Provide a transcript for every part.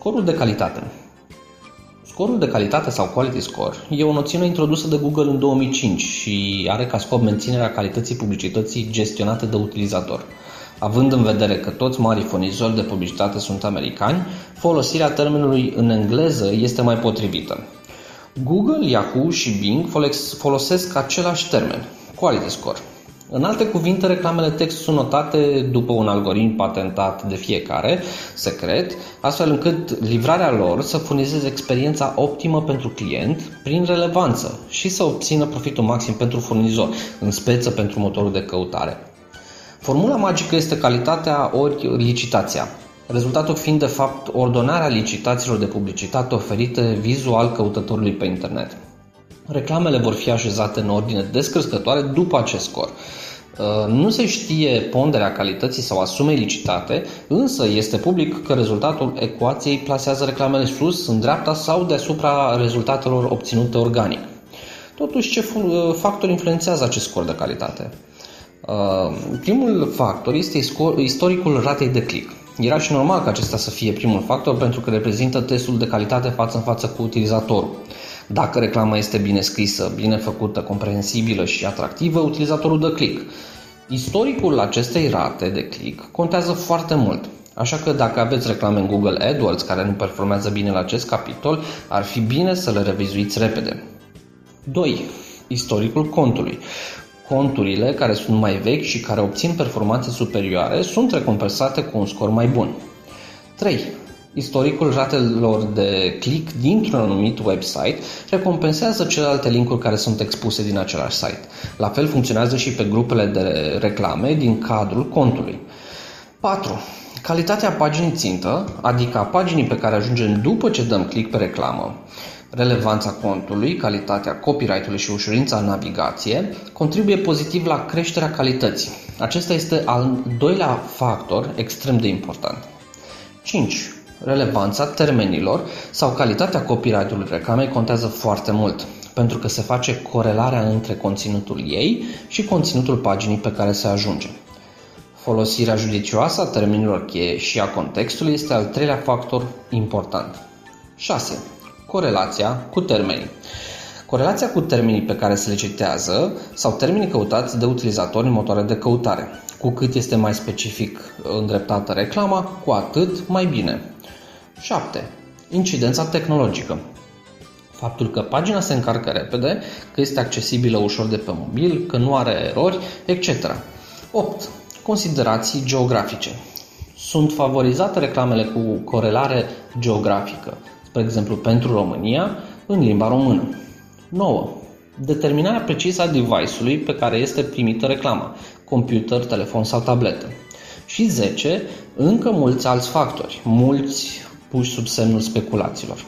Scorul de calitate. Scorul de calitate sau quality score e o noțiune introdusă de Google în 2005 și are ca scop menținerea calității publicității gestionate de utilizator. Având în vedere că toți marii furnizori de publicitate sunt americani, folosirea termenului în engleză este mai potrivită. Google, Yahoo și Bing folosesc același termen, quality score. În alte cuvinte, reclamele text sunt notate după un algoritm patentat de fiecare, secret, astfel încât livrarea lor să furnizeze experiența optimă pentru client prin relevanță și să obțină profitul maxim pentru furnizor, în speță pentru motorul de căutare. Formula magică este calitatea ori licitația, rezultatul fiind de fapt ordonarea licitațiilor de publicitate oferite vizual căutătorului pe internet. Reclamele vor fi așezate în ordine descrescătoare după acest scor. Uh, nu se știe ponderea calității sau a sumei licitate, însă este public că rezultatul ecuației plasează reclamele sus, în dreapta sau deasupra rezultatelor obținute organic. Totuși, ce uh, factori influențează acest scor de calitate? Uh, primul factor este istoricul ratei de click. Era și normal ca acesta să fie primul factor pentru că reprezintă testul de calitate față în față cu utilizatorul. Dacă reclama este bine scrisă, bine făcută, comprehensibilă și atractivă, utilizatorul dă click. Istoricul acestei rate de click contează foarte mult. Așa că dacă aveți reclame în Google AdWords care nu performează bine la acest capitol, ar fi bine să le revizuiți repede. 2. Istoricul contului. Conturile care sunt mai vechi și care obțin performanțe superioare sunt recompensate cu un scor mai bun. 3. Istoricul ratelor de click dintr-un anumit website recompensează celelalte linkuri care sunt expuse din același site. La fel funcționează și pe grupele de reclame din cadrul contului. 4. Calitatea paginii țintă, adică a paginii pe care ajungem după ce dăm click pe reclamă, relevanța contului, calitatea copyright-ului și ușurința în navigație, contribuie pozitiv la creșterea calității. Acesta este al doilea factor extrem de important. 5. Relevanța termenilor sau calitatea copyright-ului reclamei contează foarte mult, pentru că se face corelarea între conținutul ei și conținutul paginii pe care se ajunge. Folosirea judicioasă a termenilor cheie și a contextului este al treilea factor important. 6. Corelația cu termenii. Corelația cu termenii pe care se le citează sau termenii căutați de utilizatori în motoare de căutare. Cu cât este mai specific îndreptată reclama, cu atât mai bine. 7. Incidența tehnologică. Faptul că pagina se încarcă repede, că este accesibilă ușor de pe mobil, că nu are erori, etc. 8. Considerații geografice. Sunt favorizate reclamele cu corelare geografică, spre exemplu pentru România, în limba română. 9. Determinarea precisă a device-ului pe care este primită reclama, computer, telefon sau tabletă. Și 10. Încă mulți alți factori, mulți puși sub semnul speculațiilor.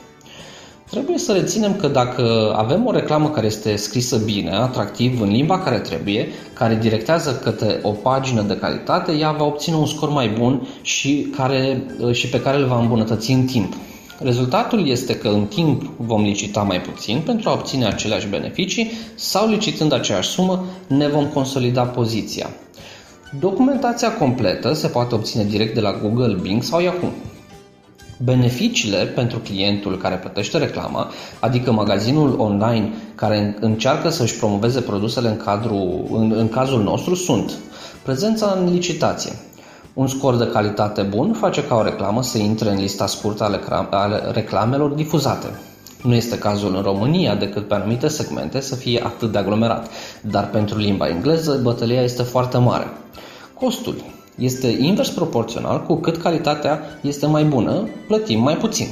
Trebuie să reținem că dacă avem o reclamă care este scrisă bine, atractiv, în limba care trebuie, care directează către o pagină de calitate, ea va obține un scor mai bun și, care, și pe care îl va îmbunătăți în timp. Rezultatul este că în timp vom licita mai puțin pentru a obține aceleași beneficii sau licitând aceeași sumă ne vom consolida poziția. Documentația completă se poate obține direct de la Google, Bing sau Yahoo. Beneficiile pentru clientul care plătește reclama, adică magazinul online care încearcă să-și promoveze produsele în, cadru, în, în cazul nostru, sunt prezența în licitație, un scor de calitate bun face ca o reclamă să intre în lista scurtă ale, ale reclamelor difuzate. Nu este cazul în România decât pe anumite segmente să fie atât de aglomerat, dar pentru limba engleză bătălia este foarte mare. Costul este invers proporțional cu cât calitatea este mai bună, plătim mai puțin.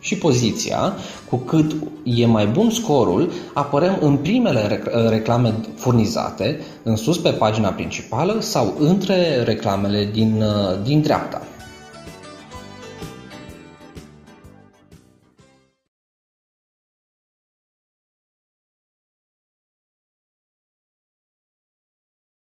Și poziția, cu cât e mai bun scorul, apărăm în primele reclame furnizate, în sus pe pagina principală sau între reclamele din, din dreapta.